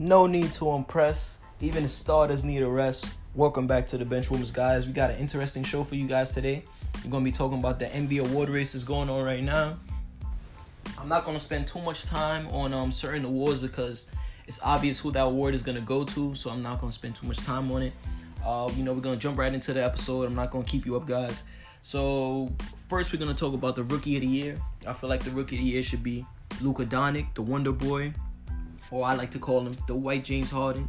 No need to impress. Even the starters need a rest. Welcome back to the Bench Benchwarmers, guys. We got an interesting show for you guys today. We're gonna be talking about the NBA award races going on right now. I'm not gonna spend too much time on um certain awards because it's obvious who that award is gonna go to, so I'm not gonna spend too much time on it. Uh, you know, we're gonna jump right into the episode. I'm not gonna keep you up, guys. So first, we're gonna talk about the rookie of the year. I feel like the rookie of the year should be Luka Doncic, the Wonder Boy, or I like to call him the White James Harden.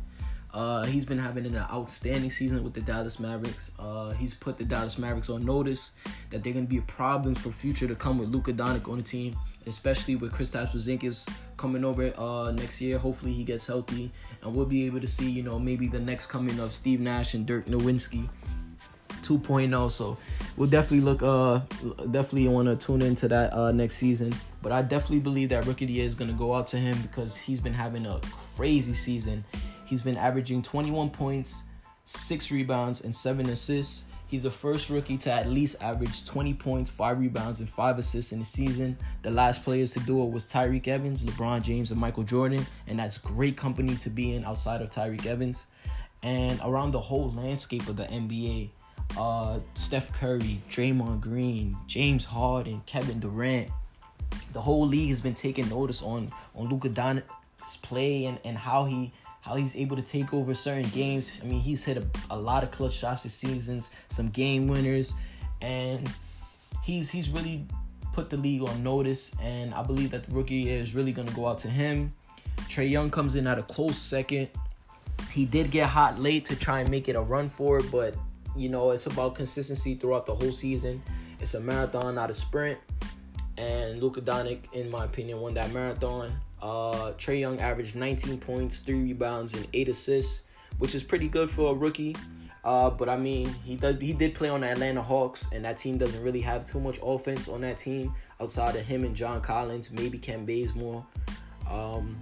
Uh, he's been having an outstanding season with the Dallas Mavericks. Uh, he's put the Dallas Mavericks on notice that they're going to be a problem for future to come with Luka Doncic on the team, especially with Kristaps Porzingis coming over uh, next year. Hopefully he gets healthy, and we'll be able to see, you know, maybe the next coming of Steve Nash and Dirk Nowitzki 2.0. So we'll definitely look, uh, definitely want to tune into that uh, next season. But I definitely believe that Rookie of the Year is going to go out to him because he's been having a crazy season He's been averaging 21 points, 6 rebounds, and 7 assists. He's the first rookie to at least average 20 points, 5 rebounds, and 5 assists in the season. The last players to do it was Tyreke Evans, LeBron James, and Michael Jordan, and that's great company to be in outside of Tyreke Evans. And around the whole landscape of the NBA, uh, Steph Curry, Draymond Green, James Harden, Kevin Durant, the whole league has been taking notice on on Luka Doncic's play and, and how he how he's able to take over certain games. I mean, he's hit a, a lot of clutch shots this season, some game winners, and he's he's really put the league on notice. And I believe that the rookie is really gonna go out to him. Trae Young comes in at a close second. He did get hot late to try and make it a run for it, but you know it's about consistency throughout the whole season. It's a marathon, not a sprint. And Luka Doncic, in my opinion, won that marathon. Uh, Trae Young averaged 19 points, three rebounds, and eight assists, which is pretty good for a rookie. Uh, but I mean, he does he did play on the Atlanta Hawks, and that team doesn't really have too much offense on that team outside of him and John Collins, maybe Kent Bazemore. Um,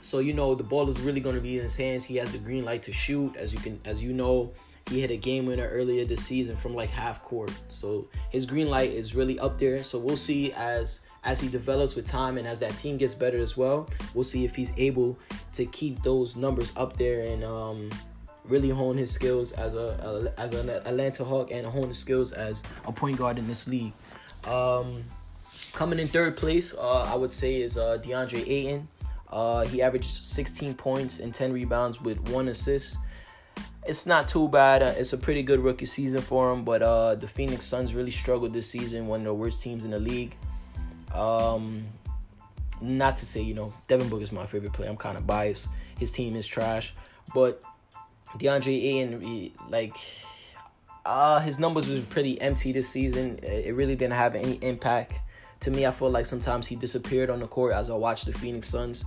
so you know the ball is really going to be in his hands. He has the green light to shoot, as you can as you know. He hit a game winner earlier this season from like half court, so his green light is really up there. So we'll see as as he develops with time and as that team gets better as well, we'll see if he's able to keep those numbers up there and um, really hone his skills as a, a as an Atlanta Hawk and hone his skills as a point guard in this league. Um, coming in third place, uh, I would say is uh, DeAndre Ayton. Uh, he averages 16 points and 10 rebounds with one assist. It's not too bad. Uh, it's a pretty good rookie season for him, but uh, the Phoenix Suns really struggled this season, one of the worst teams in the league. Um, not to say, you know, Devin Booker is my favorite player. I'm kind of biased. His team is trash, but DeAndre Ayton, like, uh, his numbers was pretty empty this season. It really didn't have any impact. To me, I feel like sometimes he disappeared on the court as I watched the Phoenix Suns.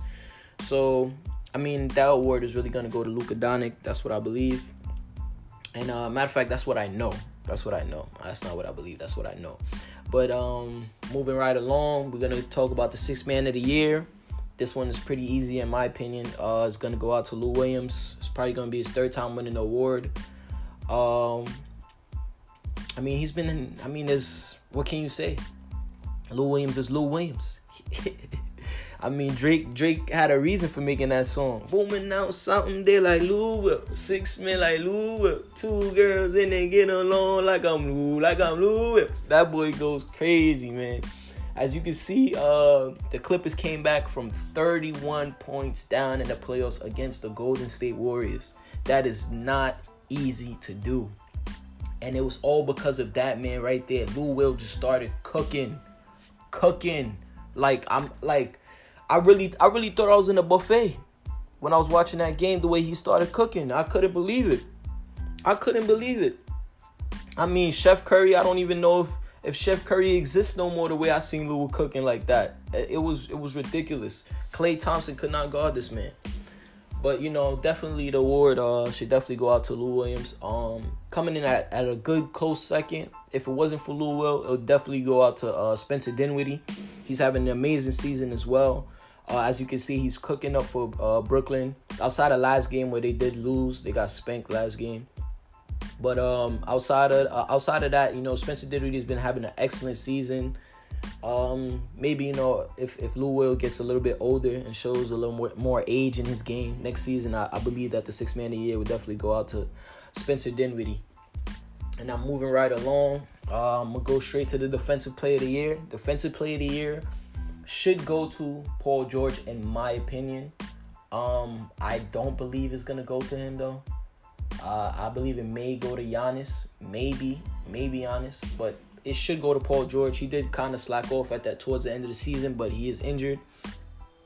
So, I mean, that award is really gonna go to Luka Doncic. That's what I believe. And uh, matter of fact, that's what I know. That's what I know. That's not what I believe. That's what I know. But um, moving right along, we're gonna talk about the six man of the year. This one is pretty easy in my opinion. Uh, it's gonna go out to Lou Williams. It's probably gonna be his third time winning the award. Um, I mean, he's been. In, I mean, there's what can you say? Lou Williams is Lou Williams. I mean, Drake Drake had a reason for making that song. Booming out something they like Lou Six men like Lou Two girls and they get along like I'm Lou, like I'm Lou That boy goes crazy, man. As you can see, uh, the Clippers came back from 31 points down in the playoffs against the Golden State Warriors. That is not easy to do. And it was all because of that man right there. Lou Will just started cooking. Cooking. Like I'm like I really I really thought I was in a buffet when I was watching that game the way he started cooking. I couldn't believe it. I couldn't believe it. I mean, Chef Curry, I don't even know if, if Chef Curry exists no more the way I seen Lou cooking like that. It was it was ridiculous. Klay Thompson could not guard this man. But you know, definitely the award uh, should definitely go out to Lou Williams. Um, coming in at, at a good close second. If it wasn't for Lou Will, it would definitely go out to uh, Spencer Dinwiddie. He's having an amazing season as well. Uh, as you can see, he's cooking up for uh, Brooklyn. Outside of last game where they did lose, they got spanked last game. But um, outside of uh, outside of that, you know, Spencer Dinwiddie has been having an excellent season. Um, maybe you know if if Lou Will gets a little bit older and shows a little more more age in his game next season, I, I believe that the six man of the year would definitely go out to Spencer Dinwiddie. And I'm moving right along. Uh, I'm gonna go straight to the defensive player of the year. Defensive player of the year should go to Paul George, in my opinion. Um, I don't believe it's gonna go to him though. Uh, I believe it may go to Giannis, maybe, maybe Giannis, but it should go to Paul George. He did kind of slack off at that towards the end of the season, but he is injured.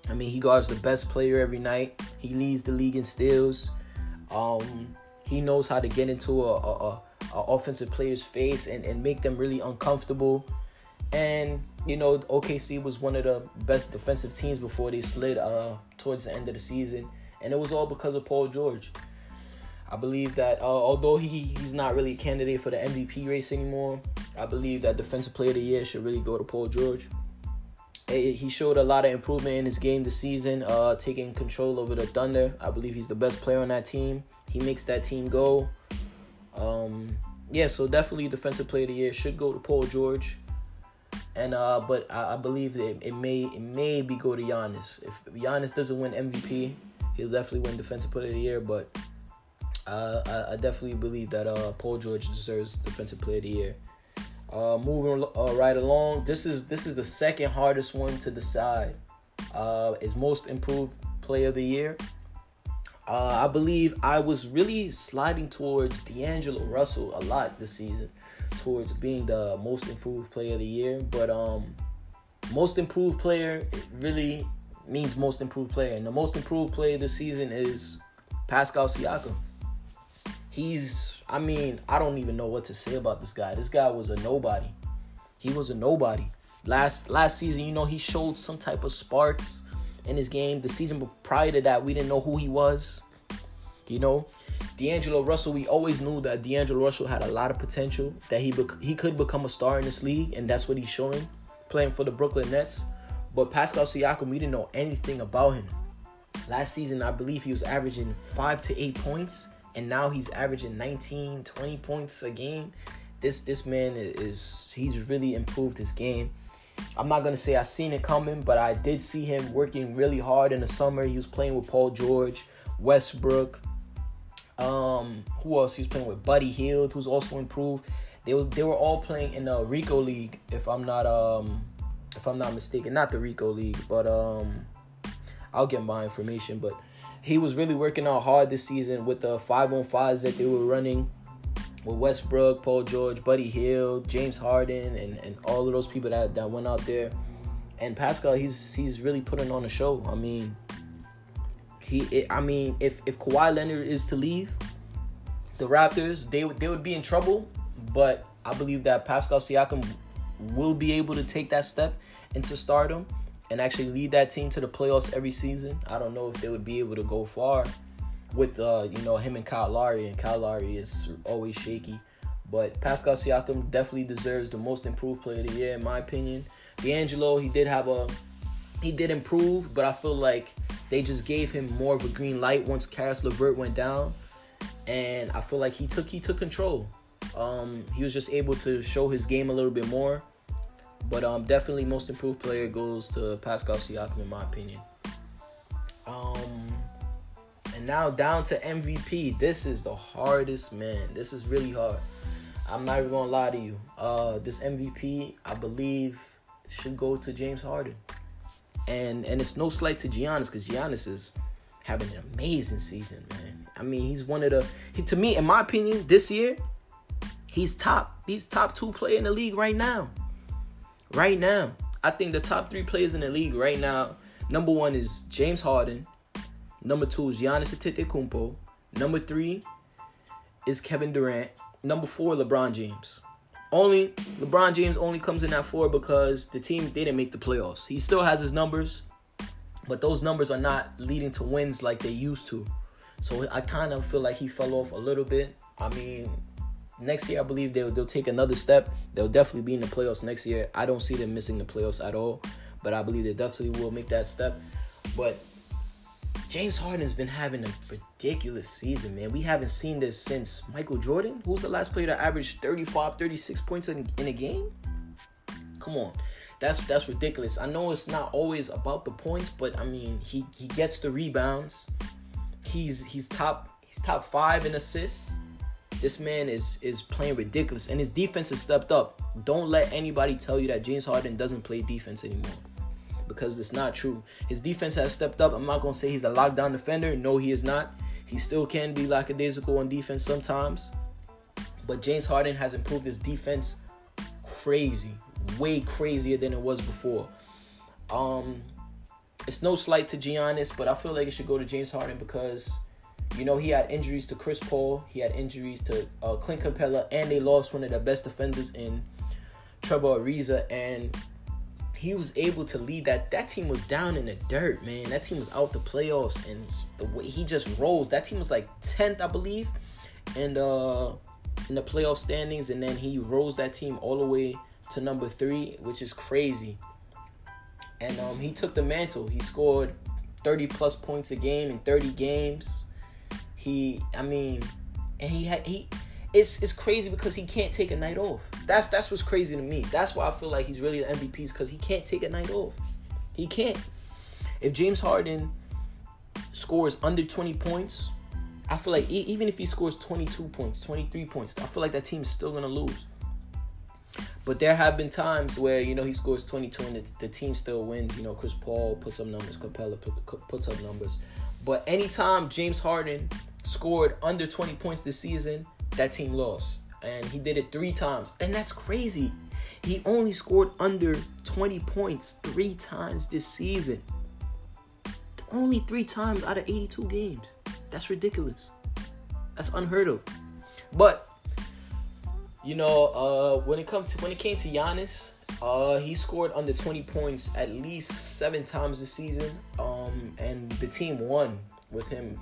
I mean, he guards the best player every night. He leads the league in steals. Um, he knows how to get into a, a, a, a offensive player's face and, and make them really uncomfortable. And you know, OKC was one of the best defensive teams before they slid uh, towards the end of the season, and it was all because of Paul George. I believe that uh, although he, he's not really a candidate for the MVP race anymore, I believe that Defensive Player of the Year should really go to Paul George. He showed a lot of improvement in his game this season, uh, taking control over the Thunder. I believe he's the best player on that team. He makes that team go. Um, yeah, so definitely Defensive Player of the Year should go to Paul George. And uh, but I, I believe it, may it may be go to Giannis. If Giannis doesn't win MVP, he'll definitely win Defensive Player of the Year. But uh, I, I, definitely believe that uh, Paul George deserves Defensive Player of the Year. Uh, moving uh, right along, this is this is the second hardest one to decide. Uh, is most improved player of the year. Uh, I believe I was really sliding towards D'Angelo Russell a lot this season, towards being the most improved player of the year. But um, most improved player really means most improved player, and the most improved player this season is Pascal Siakam he's I mean, I don't even know what to say about this guy. This guy was a nobody. He was a nobody. Last last season, you know, he showed some type of sparks in his game. The season prior to that, we didn't know who he was. You know, D'Angelo Russell, we always knew that D'Angelo Russell had a lot of potential, that he bec- he could become a star in this league, and that's what he's showing, playing for the Brooklyn Nets. But Pascal Siakam, we didn't know anything about him. Last season, I believe he was averaging five to eight points and now he's averaging 19, 20 points a game. This this man is he's really improved his game. I'm not gonna say I seen it coming, but I did see him working really hard in the summer. He was playing with Paul George, Westbrook. Um, who else? He was playing with Buddy Hield, who's also improved. They were they were all playing in the Rico League, if I'm not um if I'm not mistaken. Not the Rico League, but um I'll get my information, but he was really working out hard this season with the five on fives that they were running with Westbrook, Paul George, Buddy Hield, James Harden, and, and all of those people that, that went out there. And Pascal, he's he's really putting on a show. I mean, he it, I mean, if if Kawhi Leonard is to leave, the Raptors they would they would be in trouble. But I believe that Pascal Siakam will be able to take that step into stardom and actually lead that team to the playoffs every season. I don't know if they would be able to go far with uh, you know him and Kyle Lowry, and Kyle Lowry is always shaky. But Pascal Siakam definitely deserves the most improved player of the year, in my opinion. D'Angelo, he did have a he did improve, but I feel like they just gave him more of a green light once Caris LeVert went down, and I feel like he took he took control. Um, he was just able to show his game a little bit more but um, definitely most improved player goes to Pascal Siakam in my opinion. Um, and now down to MVP. This is the hardest man. This is really hard. I'm not even gonna lie to you. Uh, this MVP, I believe, should go to James Harden. And and it's no slight to Giannis because Giannis is having an amazing season, man. I mean, he's one of the he, to me, in my opinion, this year, he's top. He's top two player in the league right now. Right now, I think the top three players in the league right now, number one is James Harden. Number two is Giannis Antetokounmpo. Number three is Kevin Durant. Number four, LeBron James. Only LeBron James only comes in at four because the team didn't make the playoffs. He still has his numbers, but those numbers are not leading to wins like they used to. So I kind of feel like he fell off a little bit. I mean, next year I believe they'll they'll take another step. They'll definitely be in the playoffs next year. I don't see them missing the playoffs at all, but I believe they definitely will make that step. But James Harden has been having a ridiculous season, man. We haven't seen this since Michael Jordan. Who's the last player to average 35, 36 points in, in a game? Come on. That's that's ridiculous. I know it's not always about the points, but I mean, he he gets the rebounds. He's he's top he's top 5 in assists. This man is is playing ridiculous and his defense has stepped up. Don't let anybody tell you that James Harden doesn't play defense anymore because it's not true. His defense has stepped up. I'm not going to say he's a lockdown defender. No, he is not. He still can be lackadaisical on defense sometimes. But James Harden has improved his defense crazy, way crazier than it was before. Um, it's no slight to Giannis, but I feel like it should go to James Harden because, you know, he had injuries to Chris Paul, he had injuries to uh, Clint Capela, and they lost one of their best defenders in Trevor Ariza, and he was able to lead that. That team was down in the dirt, man. That team was out the playoffs, and the way he just rose. That team was like tenth, I believe, and uh, in the playoff standings, and then he rose that team all the way to number three, which is crazy. And um, he took the mantle. He scored 30 plus points a game in 30 games. He, I mean, and he had he it's it's crazy because he can't take a night off. That's that's what's crazy to me. That's why I feel like he's really the MVP is because he can't take a night off. He can't. If James Harden scores under 20 points, I feel like even if he scores 22 points, 23 points, I feel like that team is still gonna lose. But there have been times where you know he scores 22 and the, the team still wins. You know, Chris Paul puts up numbers, Capela puts up numbers. But anytime James Harden scored under 20 points this season, that team lost. And he did it three times. And that's crazy. He only scored under 20 points three times this season. Only three times out of 82 games. That's ridiculous. That's unheard of. But you know, uh, when it comes to when it came to Giannis, uh, he scored under 20 points at least seven times this season. Um, and the team won with him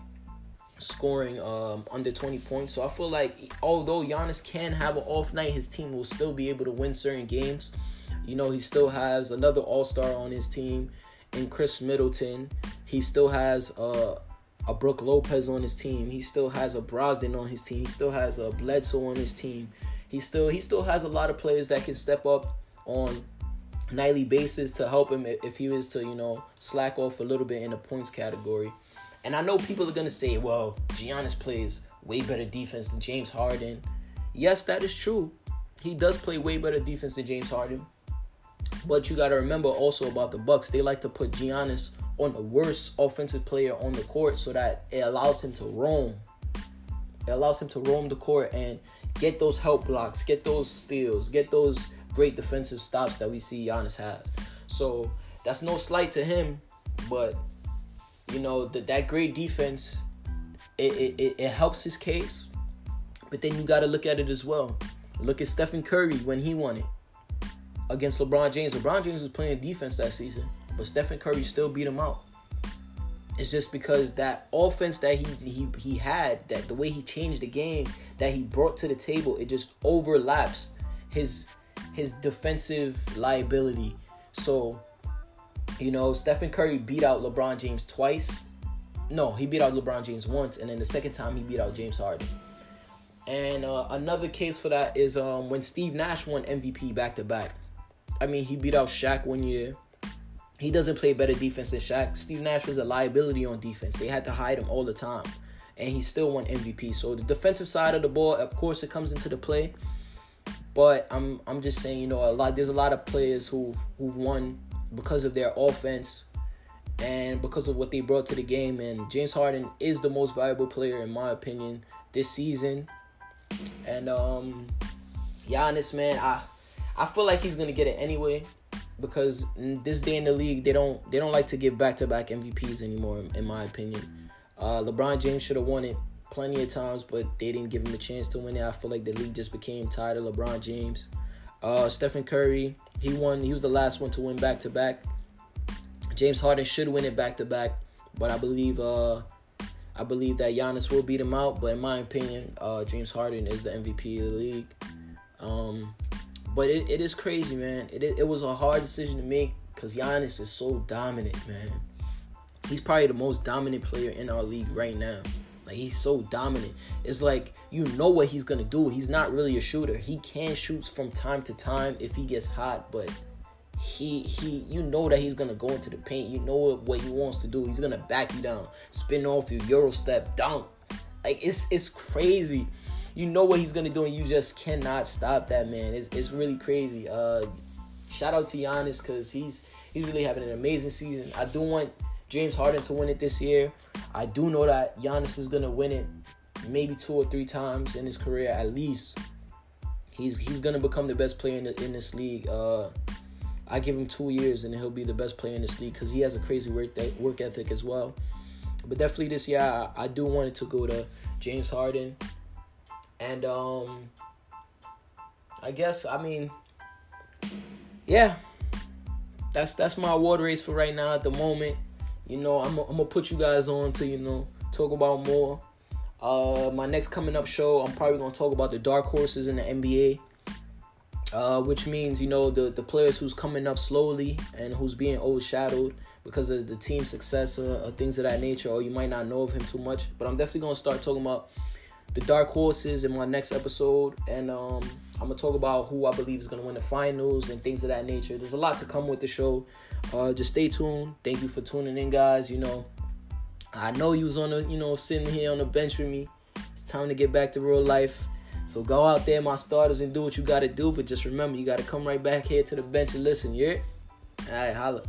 scoring um, under 20 points. So I feel like although Giannis can have an off night, his team will still be able to win certain games. You know, he still has another All Star on his team in Khris Middleton. He still has uh, a Brook Lopez on his team. He still has a Brogdon on his team. He still has a Bledsoe on his team. He still he still has a lot of players that can step up on nightly basis to help him if he is to you know slack off a little bit in the points category. And I know people are gonna say, well, Giannis plays way better defense than James Harden. Yes, that is true. He does play way better defense than James Harden. But you gotta remember also about the Bucks. They like to put Giannis on the worst offensive player on the court so that it allows him to roam. It allows him to roam the court and get those help blocks, get those steals, get those great defensive stops that we see Giannis has. So that's no slight to him, but you know that that great defense it, it, it helps his case but then you got to look at it as well. Look at stephen curry when he won it against lebron james. Lebron james was playing defense that season but stephen curry still beat him out. It's just because that offense that he he, he had that the way he changed the game that he brought to the table it just overlaps his his defensive liability. So you know, Stephen Curry beat out LeBron James twice. No, he beat out LeBron James once, and then the second time he beat out James Harden. And uh, another case for that is um, when Steve Nash won MVP back to back. I mean, he beat out Shaq one year. He doesn't play better defense than Shaq. Steve Nash was a liability on defense. They had to hide him all the time, and he still won MVP. So the defensive side of the ball, of course, it comes into the play. But I'm I'm just saying, you know, a lot. There's a lot of players who've who've won because of their offense and because of what they brought to the game. And James Harden is the most valuable player, in my opinion, this season. And um, Giannis, man, I I feel like he's gonna get it anyway because this day in the league, they don't they don't like to give back to back MVPs anymore, in my opinion. Uh, LeBron James should have won it plenty of times, but they didn't give him a chance to win it. I feel like the league just became tired of LeBron James. Uh, Stephen Curry, he won. He was the last one to win back to back. James Harden should win it back to back, but I believe uh, I believe that Giannis will beat him out. But in my opinion, uh, James Harden is the MVP of the league. Um, but it, it is crazy, man. It, it was a hard decision to make because Giannis is so dominant, man. He's probably the most dominant player in our league right now. Like he's so dominant. It's like you know what he's gonna do. He's not really a shooter. He can shoot from time to time if he gets hot, but he he you know that he's gonna go into the paint. You know what he wants to do. He's gonna back you down, spin off you, euro step, dunk. Like it's it's crazy. You know what he's gonna do, and you just cannot stop that man. It's it's really crazy. Uh, shout out to Giannis because he's he's really having an amazing season. I do want James Harden to win it this year. I do know that Giannis is gonna win it maybe two or three times in his career at least. He's he's gonna become the best player in, the, in this league. Uh, I give him two years and he'll be the best player in this league because he has a crazy work work ethic as well. But definitely this year, I, I do want it to go to James Harden, and um, I guess I mean, yeah, that's that's my award race for right now at the moment. You know, I'm I'm gonna put you guys on to you know talk about more. Uh, my next coming up show, I'm probably gonna talk about the dark horses in the NBA. Uh, which means you know the the players who's coming up slowly and who's being overshadowed because of the team success or, or, things of that nature, or you might not know of him too much. But I'm definitely gonna start talking about the dark horses in my next episode, and um, I'm gonna talk about who I believe is gonna win the finals and things of that nature. There's a lot to come with the show. Uh, just stay tuned. Thank you for tuning in, guys. You know, I know you was on the, you know, sitting here on the bench with me. It's time to get back to real life. So go out there, my starters, and do what you got to do. But just remember, you got to come right back here to the bench and listen. Yeah? All right, holla.